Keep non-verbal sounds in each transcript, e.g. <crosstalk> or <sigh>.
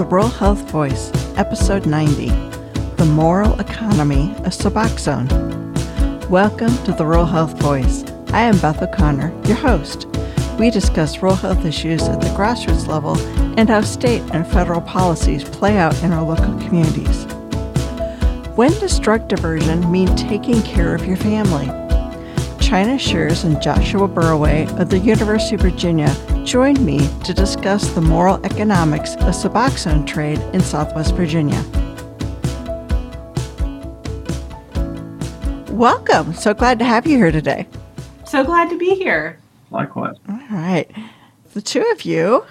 the Rural Health Voice, Episode 90 The Moral Economy of Suboxone. Welcome to the Rural Health Voice. I am Beth O'Connor, your host. We discuss rural health issues at the grassroots level and how state and federal policies play out in our local communities. When does drug diversion mean taking care of your family? China Scherz and Joshua Burraway of the University of Virginia joined me to discuss the moral economics of Suboxone trade in Southwest Virginia. Welcome. So glad to have you here today. So glad to be here. Likewise. All right. The two of you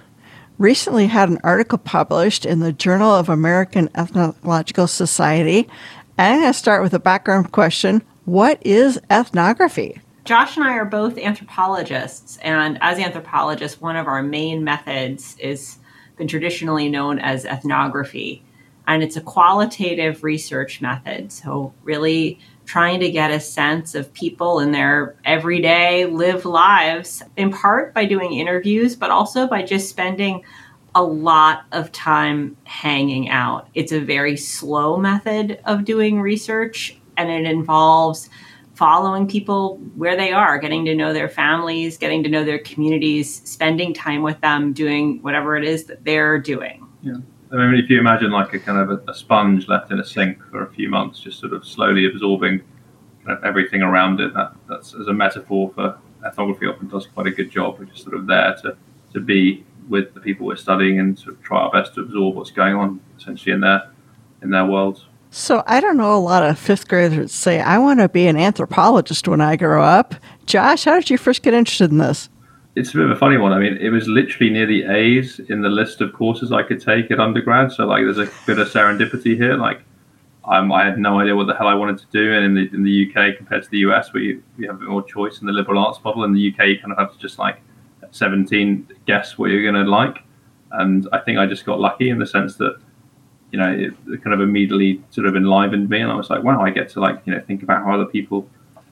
recently had an article published in the Journal of American Ethnological Society. And I'm going to start with a background question What is ethnography? Josh and I are both anthropologists, and as anthropologists, one of our main methods is been traditionally known as ethnography, and it's a qualitative research method. So really trying to get a sense of people in their everyday live lives, in part by doing interviews, but also by just spending a lot of time hanging out. It's a very slow method of doing research, and it involves following people where they are, getting to know their families, getting to know their communities, spending time with them, doing whatever it is that they're doing. Yeah. I mean, if you imagine like a kind of a, a sponge left in a sink for a few months, just sort of slowly absorbing kind of everything around it, that, that's as a metaphor for ethnography often does quite a good job. We're just sort of there to, to be with the people we're studying and sort of try our best to absorb what's going on essentially in their in their worlds. So I don't know a lot of fifth graders say I want to be an anthropologist when I grow up. Josh, how did you first get interested in this? It's a bit of a funny one. I mean, it was literally near the A's in the list of courses I could take at undergrad. So like, there's a bit of serendipity here. Like, um, I had no idea what the hell I wanted to do. And in the in the UK compared to the US, where you, have a bit more choice in the liberal arts model, in the UK you kind of have to just like at 17 guess what you're going to like. And I think I just got lucky in the sense that you know, it, it, kind of immediately sort of enlivened me, and I was like, wow, I get to like you know think about how other people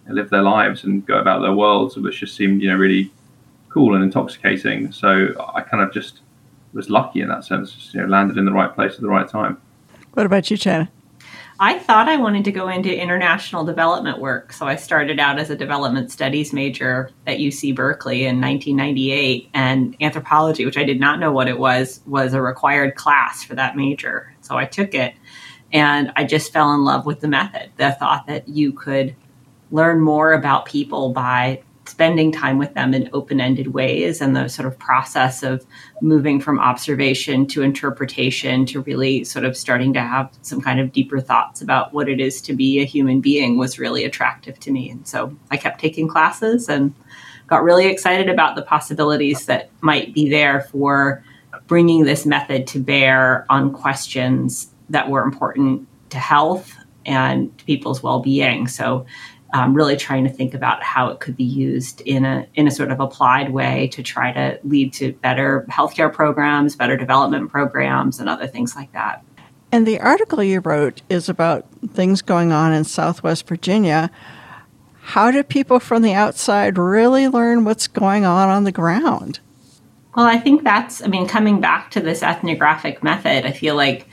live their lives and go about their worlds, which just seemed you know really cool and intoxicating. So I kind of just was lucky in that sense, just, you know, landed in the right place at the right time. What about you, China? I thought I wanted to go into international development work. So I started out as a development studies major at UC Berkeley in 1998. And anthropology, which I did not know what it was, was a required class for that major. So I took it and I just fell in love with the method. The thought that you could learn more about people by spending time with them in open ended ways and the sort of process of moving from observation to interpretation to really sort of starting to have some kind of deeper thoughts about what it is to be a human being was really attractive to me. And so I kept taking classes and got really excited about the possibilities that might be there for bringing this method to bear on questions that were important to health and to people's well-being. So um, really trying to think about how it could be used in a in a sort of applied way to try to lead to better healthcare programs, better development programs, and other things like that. And the article you wrote is about things going on in Southwest Virginia. How do people from the outside really learn what's going on on the ground? Well, I think that's, I mean, coming back to this ethnographic method, I feel like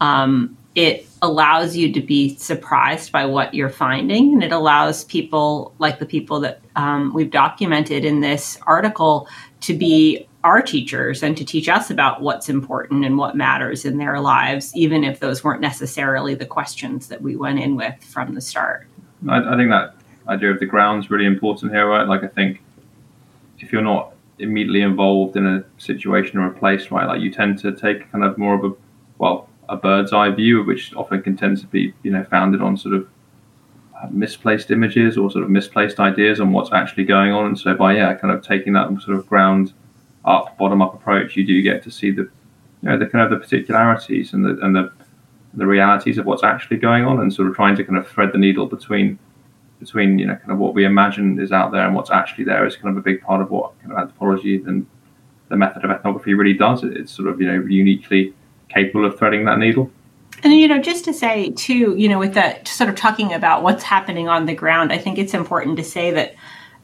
um, it allows you to be surprised by what you're finding and it allows people like the people that um, we've documented in this article to be our teachers and to teach us about what's important and what matters in their lives even if those weren't necessarily the questions that we went in with from the start. I, I think that idea of the ground's really important here right? Like i think if you're not immediately involved in a situation or a place right like you tend to take kind of more of a well a bird's eye view, which often can tend to be, you know, founded on sort of uh, misplaced images or sort of misplaced ideas on what's actually going on. And so by yeah, kind of taking that sort of ground up, bottom up approach, you do get to see the, you know, the kind of the particularities and the and the the realities of what's actually going on, and sort of trying to kind of thread the needle between between you know kind of what we imagine is out there and what's actually there is kind of a big part of what kind of anthropology and the method of ethnography really does. It's sort of you know uniquely capable of threading that needle. And you know, just to say too, you know, with that sort of talking about what's happening on the ground, I think it's important to say that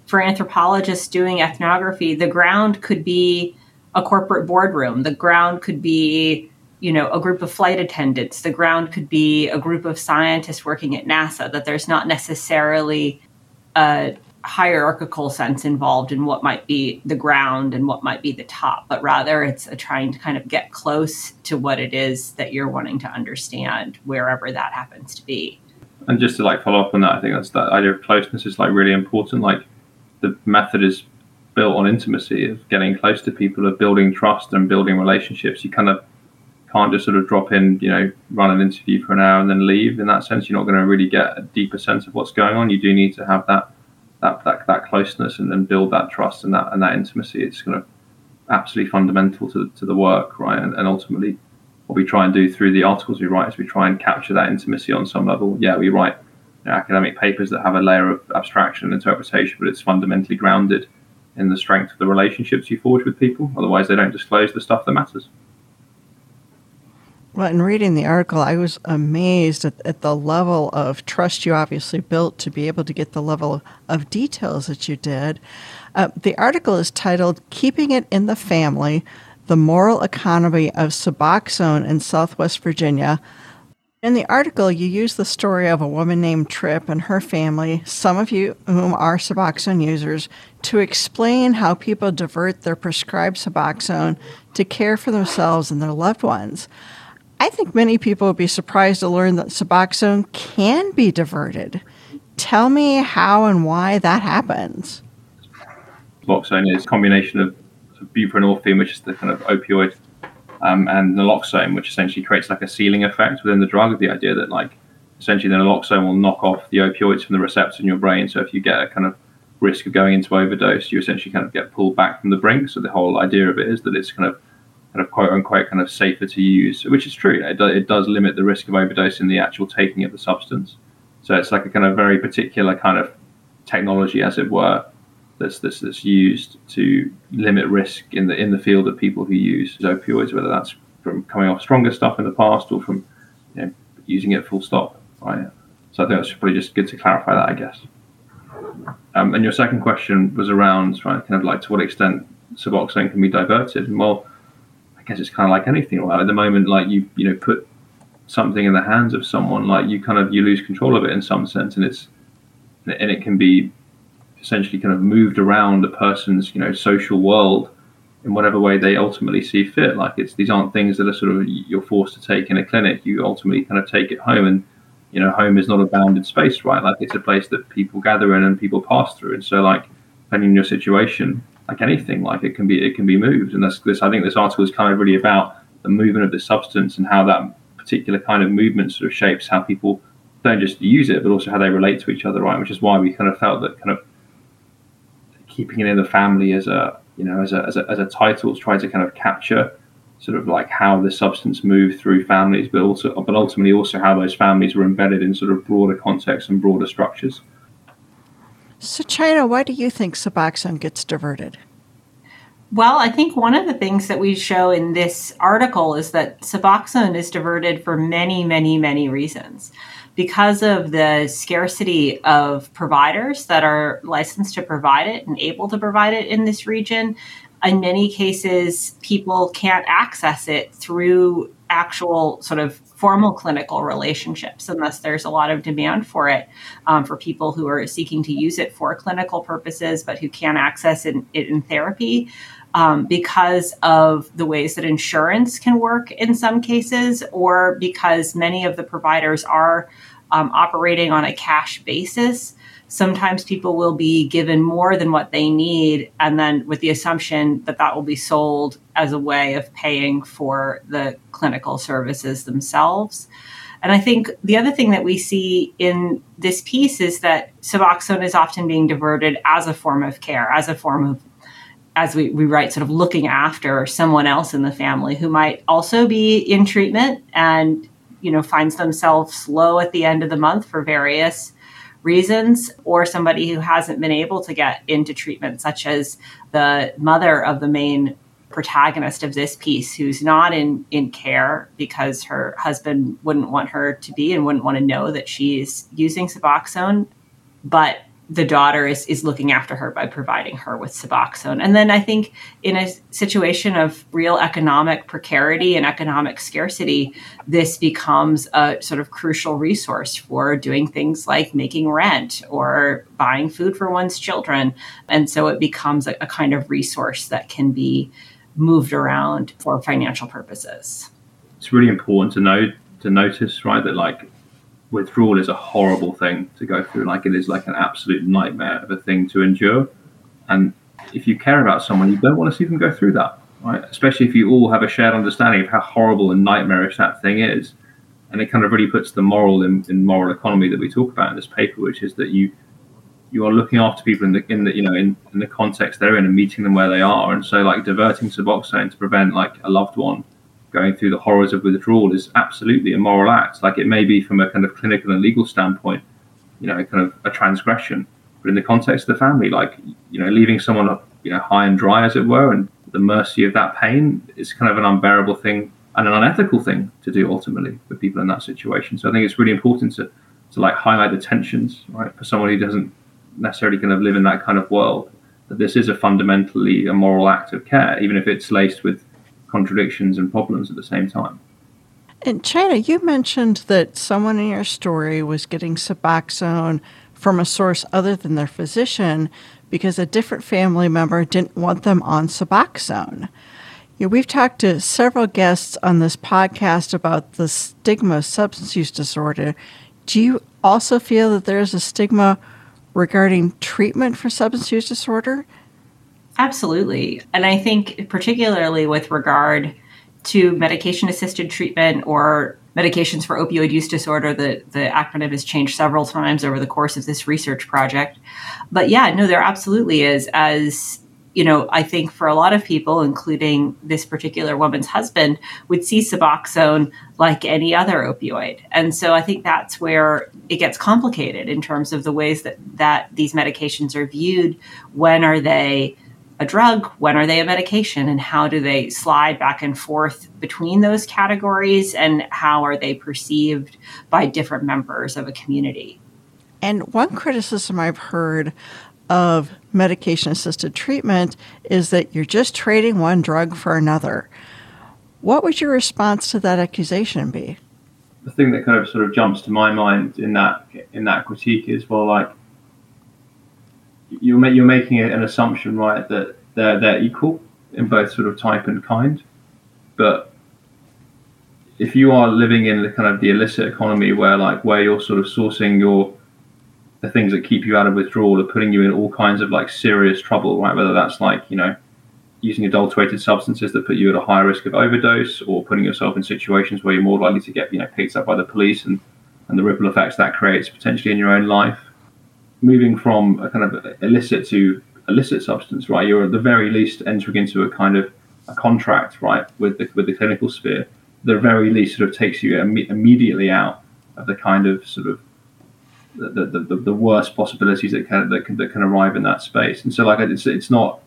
for anthropologists doing ethnography, the ground could be a corporate boardroom. The ground could be, you know, a group of flight attendants. The ground could be a group of scientists working at NASA, that there's not necessarily a hierarchical sense involved in what might be the ground and what might be the top, but rather it's a trying to kind of get close to what it is that you're wanting to understand, wherever that happens to be. And just to like follow up on that, I think that's that idea of closeness is like really important. Like the method is built on intimacy of getting close to people, of building trust and building relationships. You kind of can't just sort of drop in, you know, run an interview for an hour and then leave. In that sense, you're not going to really get a deeper sense of what's going on. You do need to have that that that, that closeness and then build that trust and that and that intimacy. It's kind of absolutely fundamental to, to the work, right? And, and ultimately, what we try and do through the articles we write is we try and capture that intimacy on some level. Yeah, we write you know, academic papers that have a layer of abstraction and interpretation, but it's fundamentally grounded in the strength of the relationships you forge with people. Otherwise, they don't disclose the stuff that matters. Well, in reading the article, I was amazed at, at, the level of trust you obviously built to be able to get the level of details that you did. Uh, the article is titled Keeping It in the Family The Moral Economy of Suboxone in Southwest Virginia. In the article, you use the story of a woman named Trip and her family, some of you whom are Suboxone users, to explain how people divert their prescribed Suboxone to care for themselves and their loved ones. I think many people would be surprised to learn that Suboxone can be diverted. Tell me how and why that happens. Suboxone is a combination of buprenorphine, which is the kind of opioid, um, and naloxone, which essentially creates like a ceiling effect within the drug. The idea that like essentially the naloxone will knock off the opioids from the receptors in your brain. So if you get a kind of risk of going into overdose, you essentially kind of get pulled back from the brink. So the whole idea of it is that it's kind of kind of quote unquote kind of safer to use, which is true. It, do, it does limit the risk of overdose in the actual taking of the substance. So it's like a kind of very particular kind of technology, as it were, that's, that's, that's used to limit risk in the in the field of people who use opioids, whether that's from coming off stronger stuff in the past or from you know, using it full stop. Right. So I think that's probably just good to clarify that, I guess. Um, and your second question was around right, kind of like to what extent Suboxone can be diverted. And well, guess it's kind of like anything. Right? At the moment, like you you know put something in the hands of someone, like you kind of you lose control of it in some sense, and it's and it can be essentially kind of moved around a person's you know social world in whatever way they ultimately see fit. Like it's these aren't things that are sort of you're forced to take in a clinic. You ultimately kind of take it home, and you know home is not a bounded space, right? Like it's a place that people gather in and people pass through. And so like depending on your situation, like anything, like it can be it can be moved. And that's this. I think this article is kind of really about the movement of the substance and how that particular kind of movement sort of shapes how people don't just use it, but also how they relate to each other, right? Which is why we kind of felt that kind of keeping it in the family as a you know as a as a, as a title to try to kind of capture sort of like how the substance moved through families, but also but ultimately also how those families were embedded in sort of broader contexts and broader structures. So, China, why do you think Suboxone gets diverted? Well, I think one of the things that we show in this article is that Suboxone is diverted for many, many, many reasons. Because of the scarcity of providers that are licensed to provide it and able to provide it in this region, in many cases, people can't access it through actual sort of formal clinical relationships unless there's a lot of demand for it um, for people who are seeking to use it for clinical purposes but who can't access it, it in therapy um, because of the ways that insurance can work in some cases or because many of the providers are um, operating on a cash basis sometimes people will be given more than what they need and then with the assumption that that will be sold as a way of paying for the clinical services themselves. And i think the other thing that we see in this piece is that suboxone is often being diverted as a form of care as a form of as we, we write sort of looking after someone else in the family who might also be in treatment and you know finds themselves low at the end of the month for various reasons, or somebody who hasn't been able to get into treatment, such as the mother of the main protagonist of this piece who's not in in care because her husband wouldn't want her to be and wouldn't want to know that she's using suboxone but the daughter is, is looking after her by providing her with Suboxone. And then I think in a situation of real economic precarity and economic scarcity, this becomes a sort of crucial resource for doing things like making rent or buying food for one's children. And so it becomes a, a kind of resource that can be moved around for financial purposes. It's really important to know to notice, right, that like withdrawal is a horrible thing to go through. Like it is like an absolute nightmare of a thing to endure. And if you care about someone, you don't want to see them go through that, right? Especially if you all have a shared understanding of how horrible and nightmarish that thing is. And it kind of really puts the moral in, in moral economy that we talk about in this paper, which is that you you are looking after people in the in the you know in, in the context they're in and meeting them where they are. And so like diverting Suboxone to prevent like a loved one going through the horrors of withdrawal is absolutely a moral act. Like it may be from a kind of clinical and legal standpoint, you know, kind of a transgression, but in the context of the family, like you know, leaving someone up, you know, high and dry, as it were, and the mercy of that pain is kind of an unbearable thing and an unethical thing to do ultimately for people in that situation. So I think it's really important to to like highlight the tensions, right, for someone who doesn't necessarily kind of live in that kind of world. That this is a fundamentally a moral act of care, even if it's laced with contradictions and problems at the same time. And China, you mentioned that someone in your story was getting Suboxone from a source other than their physician because a different family member didn't want them on Suboxone. You know, we've talked to several guests on this podcast about the stigma of substance use disorder. Do you also feel that there is a stigma regarding treatment for substance use disorder? Absolutely. And I think, particularly with regard to medication assisted treatment or medications for opioid use disorder, the, the acronym has changed several times over the course of this research project. But yeah, no, there absolutely is. As you know, I think for a lot of people, including this particular woman's husband, would see Suboxone like any other opioid. And so I think that's where it gets complicated in terms of the ways that, that these medications are viewed. When are they a drug? When are they a medication? And how do they slide back and forth between those categories? And how are they perceived by different members of a community? And one criticism I've heard of medication assisted treatment is that you're just trading one drug for another. What would your response to that accusation be? The thing that kind of sort of jumps to my mind in that in that critique is well, like you're, you're making an assumption, right, that they're they're equal in both sort of type and kind, but if you are living in the kind of the illicit economy where like where you're sort of sourcing your the things that keep you out of withdrawal are putting you in all kinds of like serious trouble, right? Whether that's like you know using adulterated substances that put you at a higher risk of overdose, or putting yourself in situations where you're more likely to get you know picked up by the police and and the ripple effects that creates potentially in your own life moving from a kind of illicit to illicit substance, right? You're at the very least entering into a kind of a contract, right, with the with the clinical sphere. The very least sort of takes you Im- immediately out of the kind of sort of the, the, the, the worst possibilities that can, that can that can arrive in that space. And so, like, it's it's not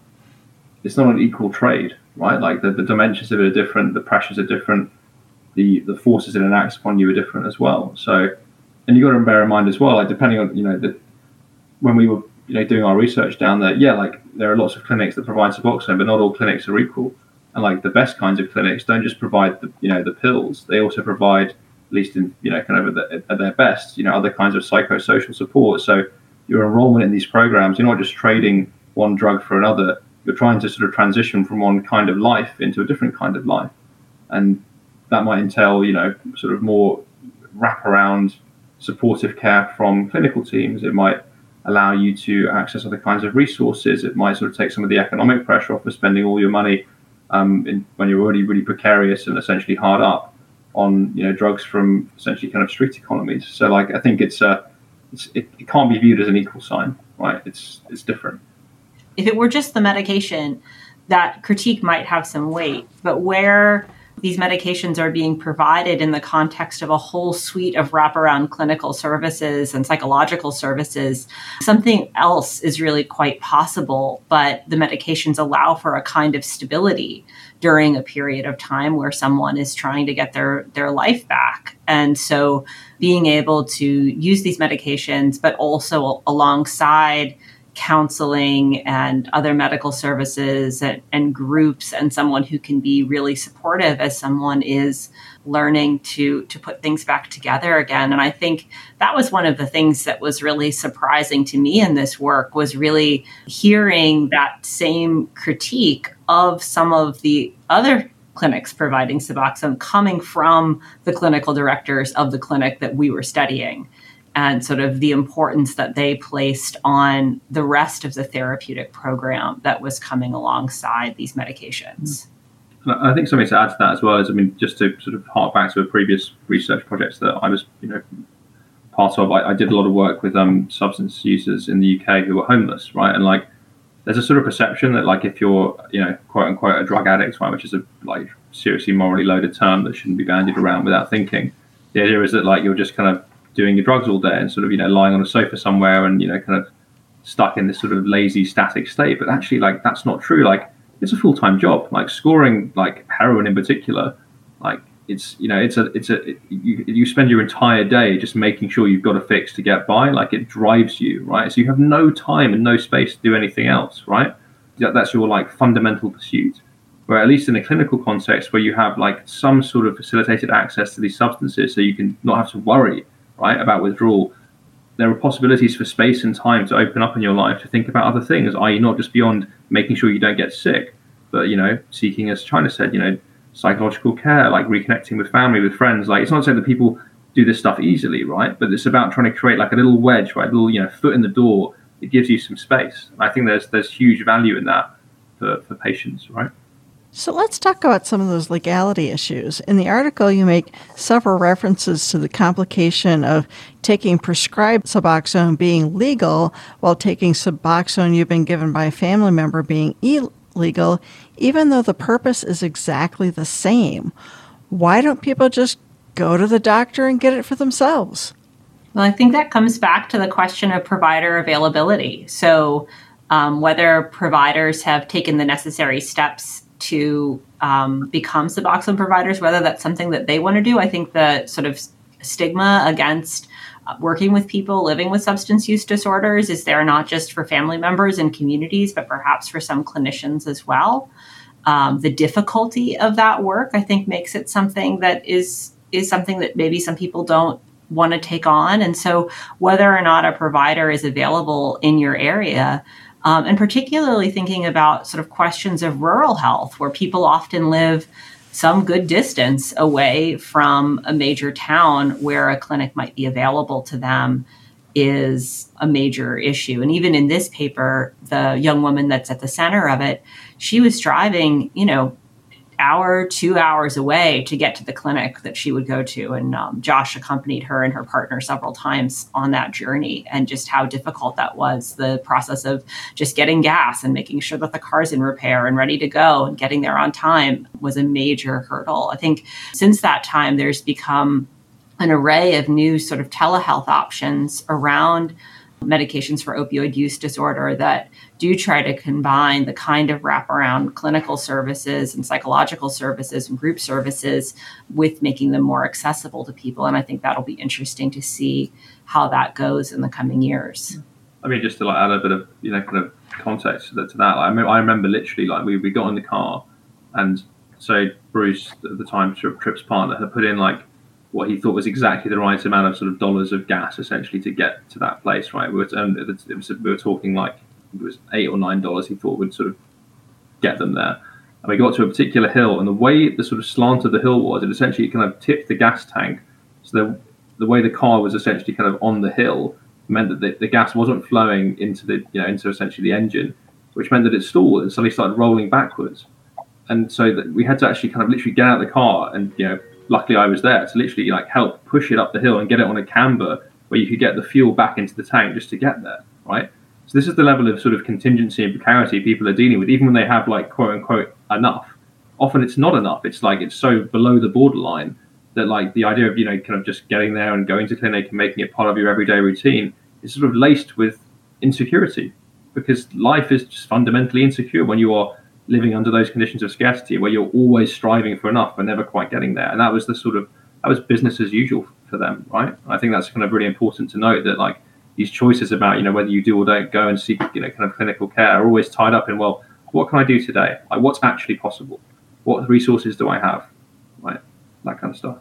it's not an equal trade, right? Like the, the dimensions of it are different, the pressures are different, the the forces it enacts upon you are different as well. So, and you got to bear in mind as well, like depending on you know the when we were you know doing our research down there, yeah, like there are lots of clinics that provide Suboxone, but not all clinics are equal. And like the best kinds of clinics don't just provide the you know the pills; they also provide, at least in you know kind of at, the, at their best, you know other kinds of psychosocial support. So your enrollment in these programs, you're not just trading one drug for another. You're trying to sort of transition from one kind of life into a different kind of life, and that might entail you know sort of more wraparound supportive care from clinical teams. It might allow you to access other kinds of resources. It might sort of take some of the economic pressure off of spending all your money um, in, when you're already really precarious and essentially hard up on you know drugs from essentially kind of street economies. So like I think it's, uh, it's it, it can't be viewed as an equal sign, right? It's it's different. If it were just the medication, that critique might have some weight, but where these medications are being provided in the context of a whole suite of wraparound clinical services and psychological services. Something else is really quite possible, but the medications allow for a kind of stability during a period of time where someone is trying to get their their life back and so being able to use these medications but also alongside counseling and other medical services and, and, groups and someone who can be really supportive as someone is learning to to put things back together again. And i think that was one of the things that was really surprising to me in this work was really hearing that same critique of some of the other clinics providing suboxone coming from the clinical directors of the clinic that we were studying and sort of the importance that they placed on the rest of the therapeutic program that was coming alongside these medications. I think something to add to that as well is, I mean, just to sort of hark back to a previous research project that I was, you know, part of. I, I did a lot of work with um, substance users in the UK who were homeless, right? And like, there's a sort of perception that like if you're, you know, quote unquote a drug addict, right, which is a like seriously morally loaded term that shouldn't be bandied around without thinking. The idea is that like you're just kind of doing your drugs all day and sort of you know lying on a sofa somewhere and you know kind of stuck in this sort of lazy static state. But actually like that's not true. Like it's a full-time job. Like scoring like heroin in particular like it's you know it's a it's a it, you, you spend your entire day just making sure you've got a fix to get by. Like it drives you right? So you have no time and no space to do anything else right? That's your like fundamental pursuit. Where at least in a clinical context where you have like some sort of facilitated access to these substances so you can not have to worry right, about withdrawal, there are possibilities for space and time to open up in your life to think about other things, i.e., not just beyond making sure you don't get sick, but you know, seeking, as China said, you know, psychological care, like reconnecting with family, with friends. Like it's not saying that people do this stuff easily, right? But it's about trying to create like a little wedge, right, a little you know foot in the door. It gives you some space. And I think there's there's huge value in that for, for patients, right? So let's talk about some of those legality issues. In the article, you make several references to the complication of taking prescribed Suboxone being legal while taking Suboxone you've been given by a family member being illegal, even though the purpose is exactly the same. Why don't people just go to the doctor and get it for themselves? Well, I think that comes back to the question of provider availability. So, um, whether providers have taken the necessary steps to um, become Suboxone providers, whether that's something that they want to do. I think the sort of stigma against uh, working with people living with substance use disorders is there not just for family members and communities, but perhaps for some clinicians as well. Um, the difficulty of that work, I think, makes it something that is is something that maybe some people don't want to take on. And so, whether or not a provider is available in your area um, and particularly thinking about sort of questions of rural health, where people often live some good distance away from a major town where a clinic might be available to them is a major issue. And even in this paper, the young woman that's at the center of it, she was driving, you know, hour, two hours away to get to the clinic that she would go to. And um, Josh accompanied her and her partner several times on that journey, and just how difficult that was the process of just getting gas and making sure that the car's in repair and ready to go and getting there on time was a major hurdle. I think since that time, there's become an array of new sort of telehealth options around medications for opioid use disorder that do try to combine the kind of wraparound clinical services and psychological services and group services with making them more accessible to people. And I think that'll be interesting to see how that goes in the coming years. I mean, just to like add a bit of you know kind of context to that. Like, I, mean, I remember literally like we, we got in the car, and so Bruce at the time Trip's partner had put in like what he thought was exactly the right amount of sort of dollars of gas essentially to get to that place. Right, we were, um, was, we were talking like it was eight or nine dollars he thought would sort of get them there. And we got to a particular hill, and the way the sort of slant of the hill was, it essentially kind of tipped the gas tank. So the the way the car was essentially kind of on the hill meant that the, the gas wasn't flowing into the you know into essentially the engine, which meant that it stalled and suddenly started rolling backwards. And so that we had to actually kind of literally get out of the car, and you know, luckily I was there to literally like help push it up the hill and get it on a camber where you could get the fuel back into the tank just to get there, right? So this is the level of sort of contingency and precarity people are dealing with, even when they have like quote unquote enough. Often it's not enough. It's like it's so below the borderline that like the idea of you know kind of just getting there and going to clinic and making it part of your everyday routine is sort of laced with insecurity because life is just fundamentally insecure when you are living under those conditions of scarcity where you're always striving for enough but never quite getting there. And that was the sort of that was business as usual for them, right? I think that's kind of really important to note that like these choices about you know whether you do or don't go and seek you know kind of clinical care are always tied up in well, what can I do today? Like what's actually possible? What resources do I have? Right, that kind of stuff.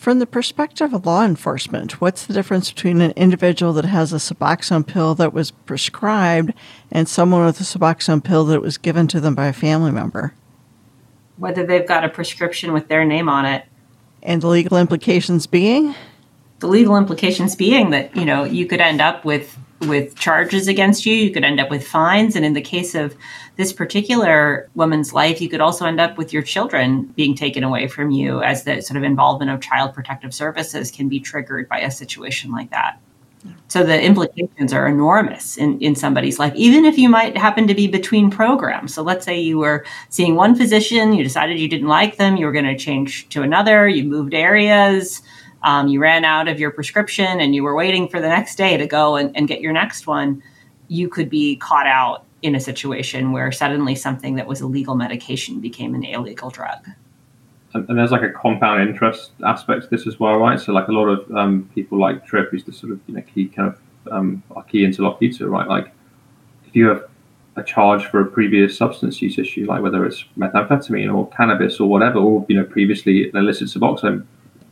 From the perspective of law enforcement, what's the difference between an individual that has a Suboxone pill that was prescribed and someone with a Suboxone pill that was given to them by a family member? Whether they've got a prescription with their name on it. And the legal implications being? The legal implications being that, you know, you could end up with with charges against you. You could end up with fines. And in the case of this particular woman's life, you could also end up with your children being taken away from you as the sort of involvement of child protective services can be triggered by a situation like that. So the implications are enormous in, in somebody's life, even if you might happen to be between programs. So let's say you were seeing one physician, you decided you didn't like them, you were going to change to another, you moved areas, um, you ran out of your prescription and you were waiting for the next day to go and, and get your next one, you could be caught out in a situation where suddenly something that was a legal medication became an illegal drug. And, there's like a compound interest aspect to this as well, right? So like a lot of um, people like Trip, is the sort of you know key kind of um, key interlocutor, right? Like if you have a charge for a previous substance use issue, like whether it's methamphetamine or cannabis or whatever, or you know previously illicit Suboxone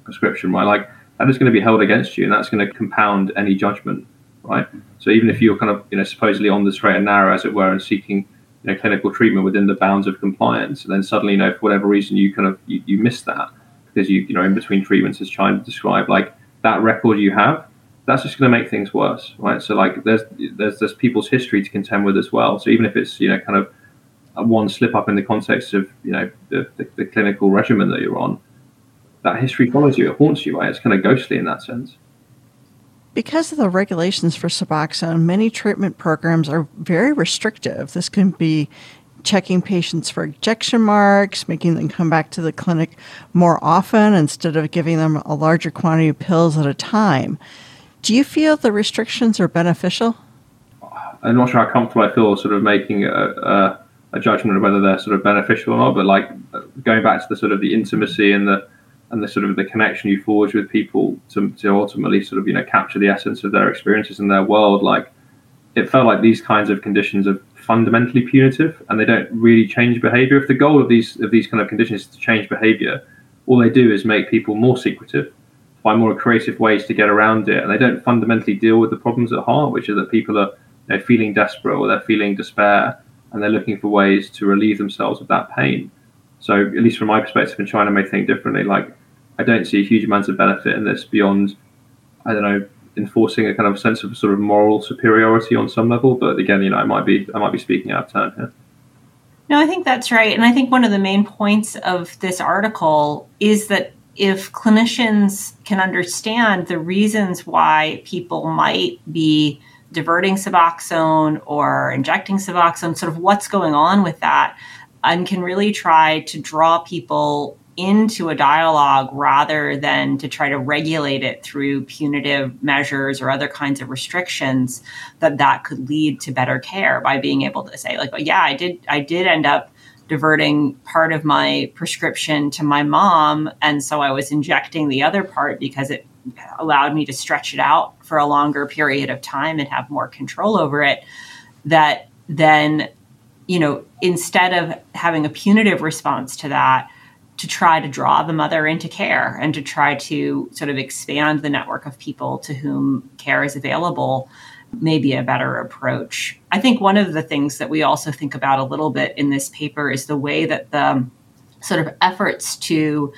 prescription, right? Like that is going to be held against you, and that's going to compound any judgment, right? So even if you're kind of you know supposedly on the straight and narrow, as it were, and seeking you know clinical treatment within the bounds of compliance, and then suddenly you know for whatever reason you kind of you, you miss that because you you know in between treatments, as China described, like that record you have, that's just going to make things worse, right? So like there's there's there's people's history to contend with as well. So even if it's you know kind of one slip up in the context of you know the, the, the clinical regimen that you're on, that history follows you. It haunts you, right? It's kind of ghostly in that sense. Because of the regulations for Suboxone, many treatment programs are very restrictive. This can be checking patients for injection marks, making them come back to the clinic more often instead of giving them a larger quantity of pills at a time. Do you feel the restrictions are beneficial? I'm not sure how comfortable I feel sort of making a, a, a judgment of whether they're sort of beneficial or not, but like uh, going back to the sort of the intimacy and the and the sort of the connection you forge with people to, to ultimately sort of you know capture the essence of their experiences and their world like it felt like these kinds of conditions are fundamentally punitive and they don't really change behavior if the goal of these of these kind of conditions is to change behavior all they do is make people more secretive find more creative ways to get around it and they don't fundamentally deal with the problems at heart which is that people are know, feeling desperate or they're feeling despair and they're looking for ways to relieve themselves of that pain so at least from my perspective, in China may think differently. Like I don't see huge amount of benefit in this beyond, I don't know, enforcing a kind of sense of sort of moral superiority on some level. But again, you know, I might be I might be speaking out of turn here. No, I think that's right, and I think one of the main points of this article is that if clinicians can understand the reasons why people might be diverting Suboxone or injecting Suboxone, sort of what's going on with that, and can really try to draw people into a dialogue rather than to try to regulate it through punitive measures or other kinds of restrictions that that could lead to better care by being able to say like yeah i did i did end up diverting part of my prescription to my mom and so i was injecting the other part because it allowed me to stretch it out for a longer period of time and have more control over it that then you know instead of having a punitive response to that to try to draw the mother into care and to try to sort of expand the network of people to whom care is available may be a better approach. I think one of the things that we also think about a little bit in this paper is the way that the sort of efforts to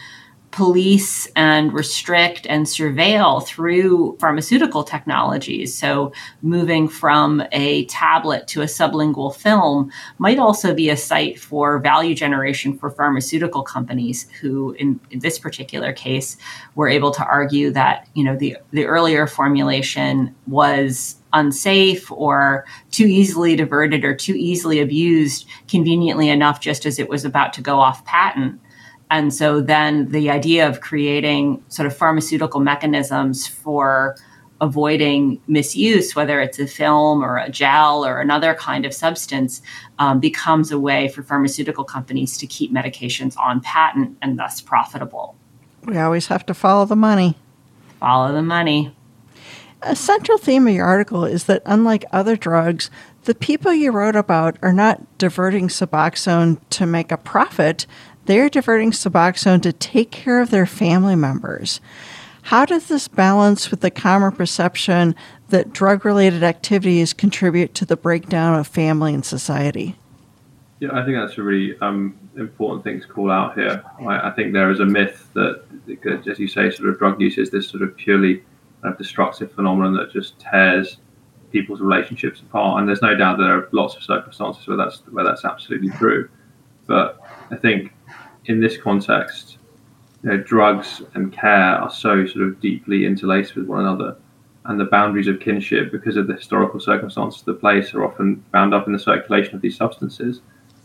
police and restrict and surveil through pharmaceutical technologies. So, moving from a tablet to a sublingual film might also be a site for value generation for pharmaceutical companies who, in, in this particular case, were able to argue that you know the, the earlier formulation was unsafe or too easily diverted or too easily abused conveniently enough just as it was about to go off patent and so then the idea of creating sort of pharmaceutical mechanisms for avoiding misuse, whether it's a film or a gel or another kind of substance, um, becomes a way for pharmaceutical companies to keep medications on patent and thus profitable. We always have to follow the money. Follow the money. A central theme of your article is that unlike other drugs, the people you wrote about are not diverting Suboxone to make a profit. They're diverting Suboxone to take care of their family members. How does this balance with the common perception that drug related activities contribute to the breakdown of family and society? Yeah, I think that's a really um, important thing to call out here. I, I, think there is a myth that, as you say, sort of drug use is this sort of purely kind of destructive phenomenon that just tears people's relationships apart. And there's no doubt there are lots of circumstances where that's where that's absolutely true. But I think in this context, you know, drugs and care are so sort of deeply interlaced with one another, and the boundaries of kinship, because of the historical circumstances of the place, are often bound up in the circulation of these substances.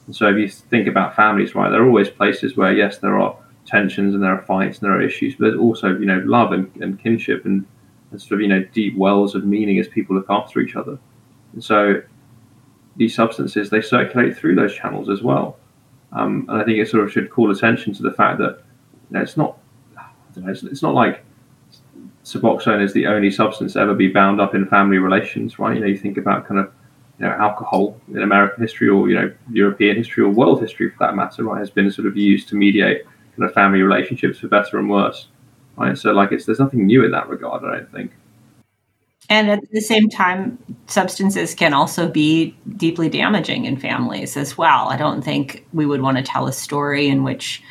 And so, if you think about families, right, there are always places where, yes, there are tensions and there are fights and there are issues, but there's also, you know, love and, and kinship and, and sort of, you know, deep wells of meaning as people look after each other. And so, these substances they circulate through those channels as well. Um, and I think it sort of should call attention to the fact that you know, it's not know, it's, it's, not like Suboxone is the only substance to ever be bound up in family relations, right? You know, you think about kind of you know alcohol in American history or you know European history or world history for that matter, right? Has been sort of used to mediate kind of family relationships for better and worse, right? So like it's there's nothing new in that regard, I don't think. And at the same time, substances can also be deeply damaging in families as well. I don't think we would want to tell a story in which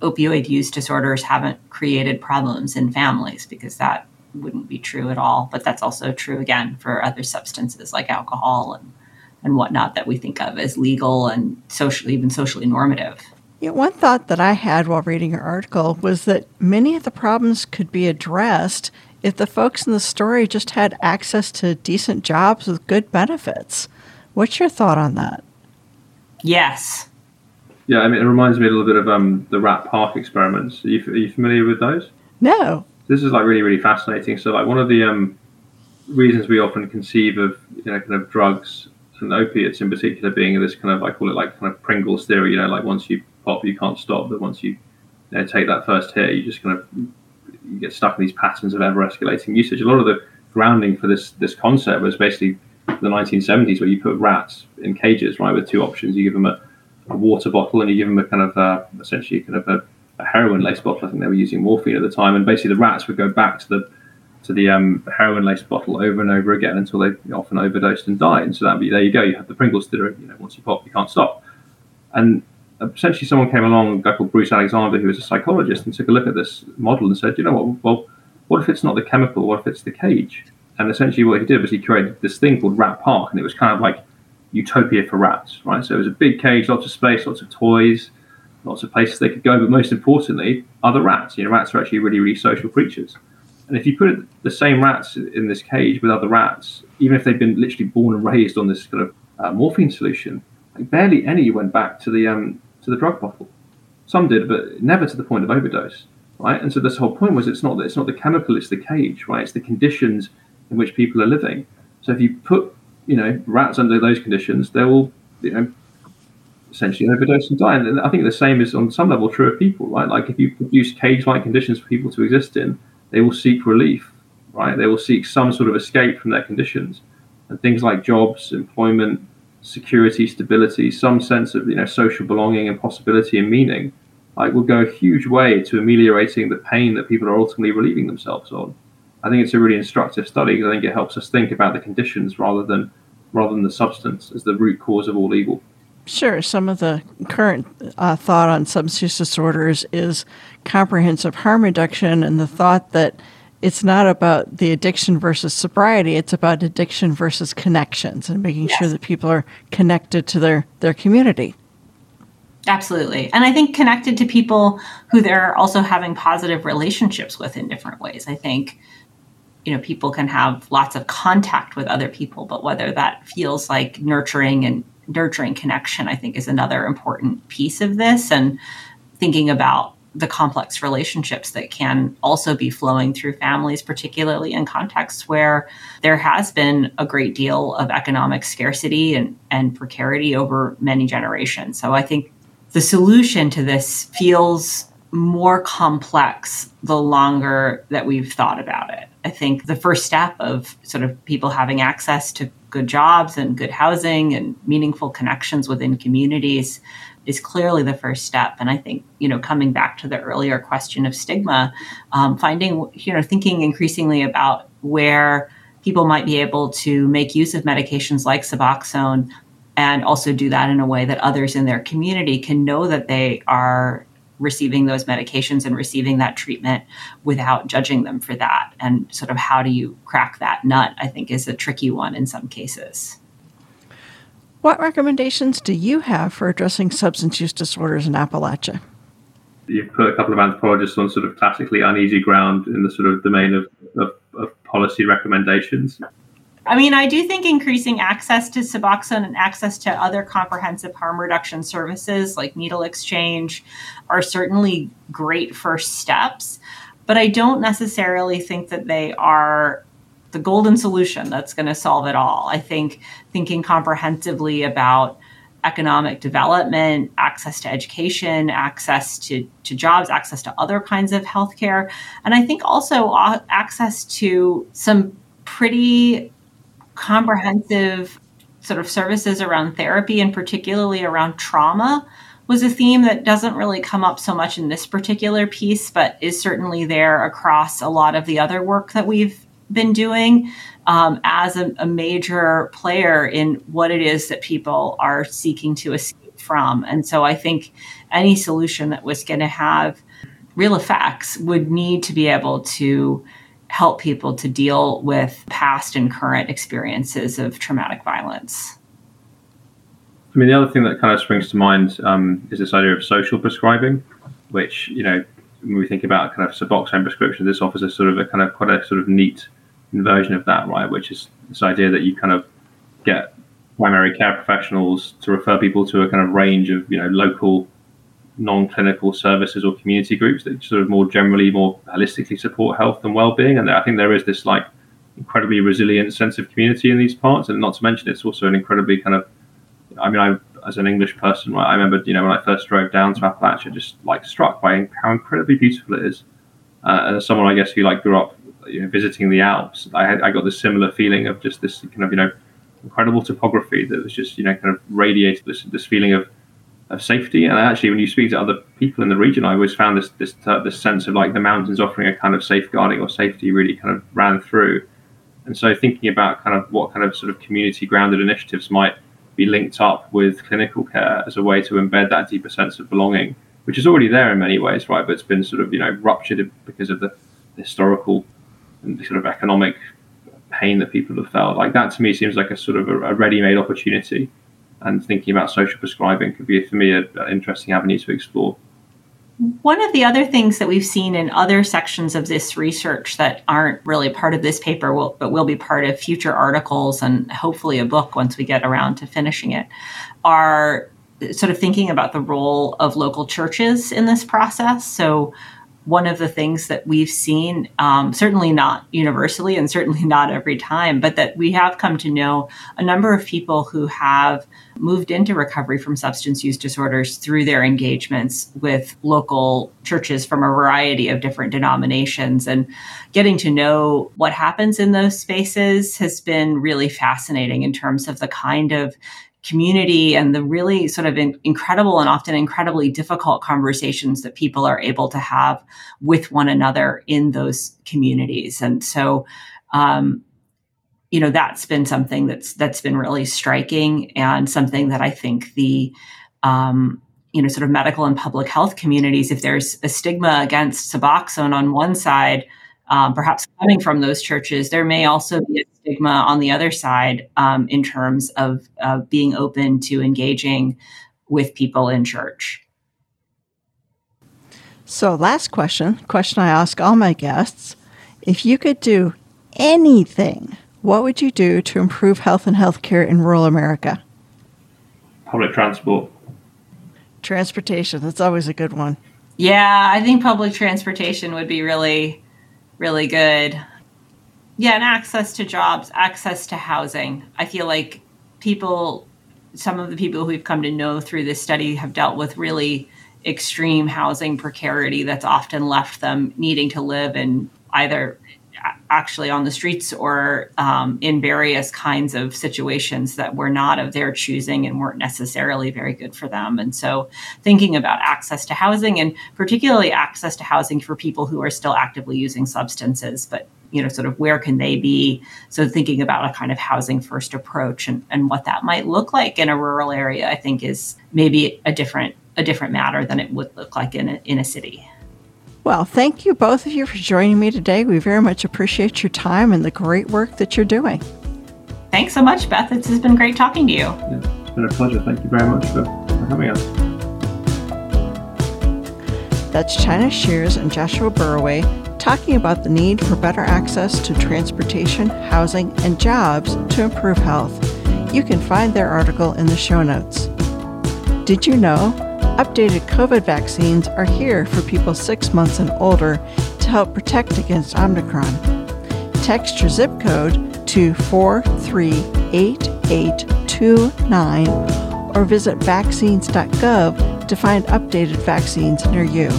opioid use disorders haven't created problems in families because that wouldn't be true at all. But that's also true again for other substances like alcohol and, and whatnot that we think of as legal and socially, even socially normative. Yeah, one thought that I had while reading your article was that many of the problems could be addressed if the folks in the story just had access to decent jobs with good benefits. What's your thought on that? Yes, yeah, I mean, it reminds me a little bit of um, the Rat Park experiments. Are you, are you familiar with those? No. This is like really, really fascinating. So, like, one of the um, reasons we often conceive of, you know, kind of drugs and opiates in particular being this kind of, I call it like kind of Pringles theory, you know, like once you pop, you can't stop, but once you, you know, take that first hit, you just kind of you get stuck in these patterns of ever escalating usage. A lot of the grounding for this this concept was basically the 1970s, where you put rats in cages, right, with two options. You give them a a water bottle and you give them a kind of uh, essentially kind of a, a heroin laced bottle. I think they were using morphine at the time, and basically the rats would go back to the to the um, heroin laced bottle over and over again until they often overdosed and died. And so that be there you go. You have the Pringles theory. You know, once you pop, you can't stop. And essentially, someone came along, a guy called Bruce Alexander, who was a psychologist, and took a look at this model and said, you know what? Well, what if it's not the chemical? What if it's the cage? And essentially, what he did was he created this thing called Rat Park, and it was kind of like utopia for rats, right? So it was a big cage, lots of space, lots of toys, lots of places they could go. But most importantly, other rats. You know, rats are actually really, really social creatures. And if you put the same rats in this cage with other rats, even if they've been literally born and raised on this kind of uh, morphine solution, like barely any went back to the um, to the drug bottle. Some did, but never to the point of overdose, right? And so this whole point was it's not it's not the chemical, it's the cage, right? It's the conditions in which people are living. So if you put you know, rats under those conditions, they will, you know, essentially overdose and die. And I think the same is on some level true of people, right? Like if you produce cage-like conditions for people to exist in, they will seek relief, right? They will seek some sort of escape from their conditions, and things like jobs, employment, security, stability, some sense of you know social belonging and possibility and meaning, like will go a huge way to ameliorating the pain that people are ultimately relieving themselves on. I think it's a really instructive study because I think it helps us think about the conditions rather than rather than the substance as the root cause of all evil. Sure. Some of the current uh, thought on substance disorders is comprehensive harm reduction, and the thought that it's not about the addiction versus sobriety; it's about addiction versus connections, and making yes. sure that people are connected to their their community. Absolutely. And I think connected to people who they're also having positive relationships with in different ways. I think you know people can have lots of contact with other people but whether that feels like nurturing and nurturing connection i think is another important piece of this and thinking about the complex relationships that can also be flowing through families, particularly in contexts where there has been a great deal of economic scarcity and, and precarity over many generations. So I think the solution to this feels more complex the longer that we've thought about it. I think the first step of sort of people having access to good jobs and good housing and meaningful connections within communities is clearly the first step. And I think, you know, coming back to the earlier question of stigma, um, finding, you know, thinking increasingly about where people might be able to make use of medications like Suboxone and also do that in a way that others in their community can know that they are receiving those medications and receiving that treatment without judging them for that. And sort of how do you crack that nut, I think, is a tricky one in some cases. What recommendations do you have for addressing substance use disorders in Appalachia? You've put a couple of anthropologists on sort of classically uneasy ground in the sort of domain of, of, of policy recommendations. I mean, I do think increasing access to Suboxone and access to other comprehensive harm reduction services like needle exchange are certainly great first steps, but I don't necessarily think that they are the golden solution that's going to solve it all. I think thinking comprehensively about economic development, access to education, access to, to jobs, access to other kinds of healthcare, and I think also access to some pretty comprehensive sort of services around therapy and particularly around trauma was a theme that doesn't really come up so much in this particular piece, but is certainly there across a lot of the other work that we've been doing um, as a, a, major player in what it is that people are seeking to escape from. And so I think any solution that was going to have real effects would need to be able to help people to deal with past and current experiences of traumatic violence. I mean, the other thing that kind of springs to mind um, is this idea of social prescribing, which, you know, when we think about kind of Suboxone prescription, this offers a sort of a kind of quite a sort of neat version of that, right? Which is this idea that you kind of get primary care professionals to refer people to a kind of range of, you know, local non-clinical services or community groups that sort of more generally, more holistically support health and well-being. And I think there is this like incredibly resilient sense of community in these parts. And not to mention, it's also an incredibly kind of, I mean, I as an English person, I remember, you know, when I first drove down to Appalachia, just like struck by how incredibly beautiful it is. Uh, as someone, I guess, who like grew up, you know, visiting the Alps, I had I got this similar feeling of just this kind of, you know, incredible topography that was just, you know, kind of radiated this this feeling of of safety. And actually, when you speak to other people in the region, I always found this this uh, this sense of like the mountains offering a kind of safeguarding or safety really kind of ran through. And so, thinking about kind of what kind of sort of community grounded initiatives might be linked up with clinical care as a way to embed that deeper sense of belonging, which is already there in many ways, right? But it's been sort of you know ruptured because of the historical and sort of economic pain that people have felt. Like that to me seems like a sort of a, ready-made opportunity and thinking about social prescribing could be for me an interesting avenue to explore. One of the other things that we've seen in other sections of this research that aren't really part of this paper, but will be part of future articles and hopefully a book once we get around to finishing it, are sort of thinking about the role of local churches in this process. So, one of the things that we've seen, um, certainly not universally and certainly <laughs> not every time, but that we have come to know a number of people who have moved into recovery from substance use disorders through their engagements with local churches from a variety of different denominations. And getting to know what happens in those spaces has been really fascinating in terms of the kind of community and the really sort of in, incredible and often incredibly difficult conversations that people are able to have with one another in those communities. And so, um, you know, that's been something that's that's been really striking and something that I think the um, you know sort of medical and public health communities, if there's a stigma against Suboxone on one side, um, perhaps coming from those churches, there may also be a stigma on the other side um, in terms of uh, being open to engaging with people in church. So, last question, question I ask all my guests. If you could do anything, what would you do to improve health and healthcare in rural America? Public transport. Transportation, that's always a good one. Yeah, I think public transportation would be really, really good. Yeah, and access to jobs, access to housing. I feel like people, some of the people who we've come to know through this study have dealt with really extreme housing precarity that's often left them needing to live in either actually on the streets or um, in various kinds of situations that were not of their choosing and weren't necessarily very good for them. And so, thinking about access to housing and particularly access to housing for people who are still actively using substances, but you know, sort of where can they be? So, thinking about a kind of housing first approach and, and what that might look like in a rural area, I think is maybe a different a different matter than it would look like in a, in a city. Well, thank you both of you for joining me today. We very much appreciate your time and the great work that you're doing. Thanks so much, Beth. It's been great talking to you. Yeah, it's been a pleasure. Thank you very much for, for having us. That's China Scherz and Joshua Burraway talking about the need for better access to transportation, housing, and jobs to improve health. You can find their article in the show notes. Did you know Updated COVID vaccines are here for people six months and older to help protect against Omicron. Text your zip code to 438829 or visit vaccines.gov to find updated vaccines near you.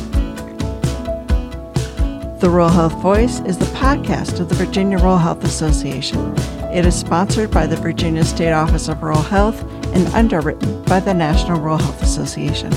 The Rural Health Voice is the podcast of the Virginia Rural Health Association. It is sponsored by the Virginia State Office of Rural Health and underwritten by the National Rural Health Association.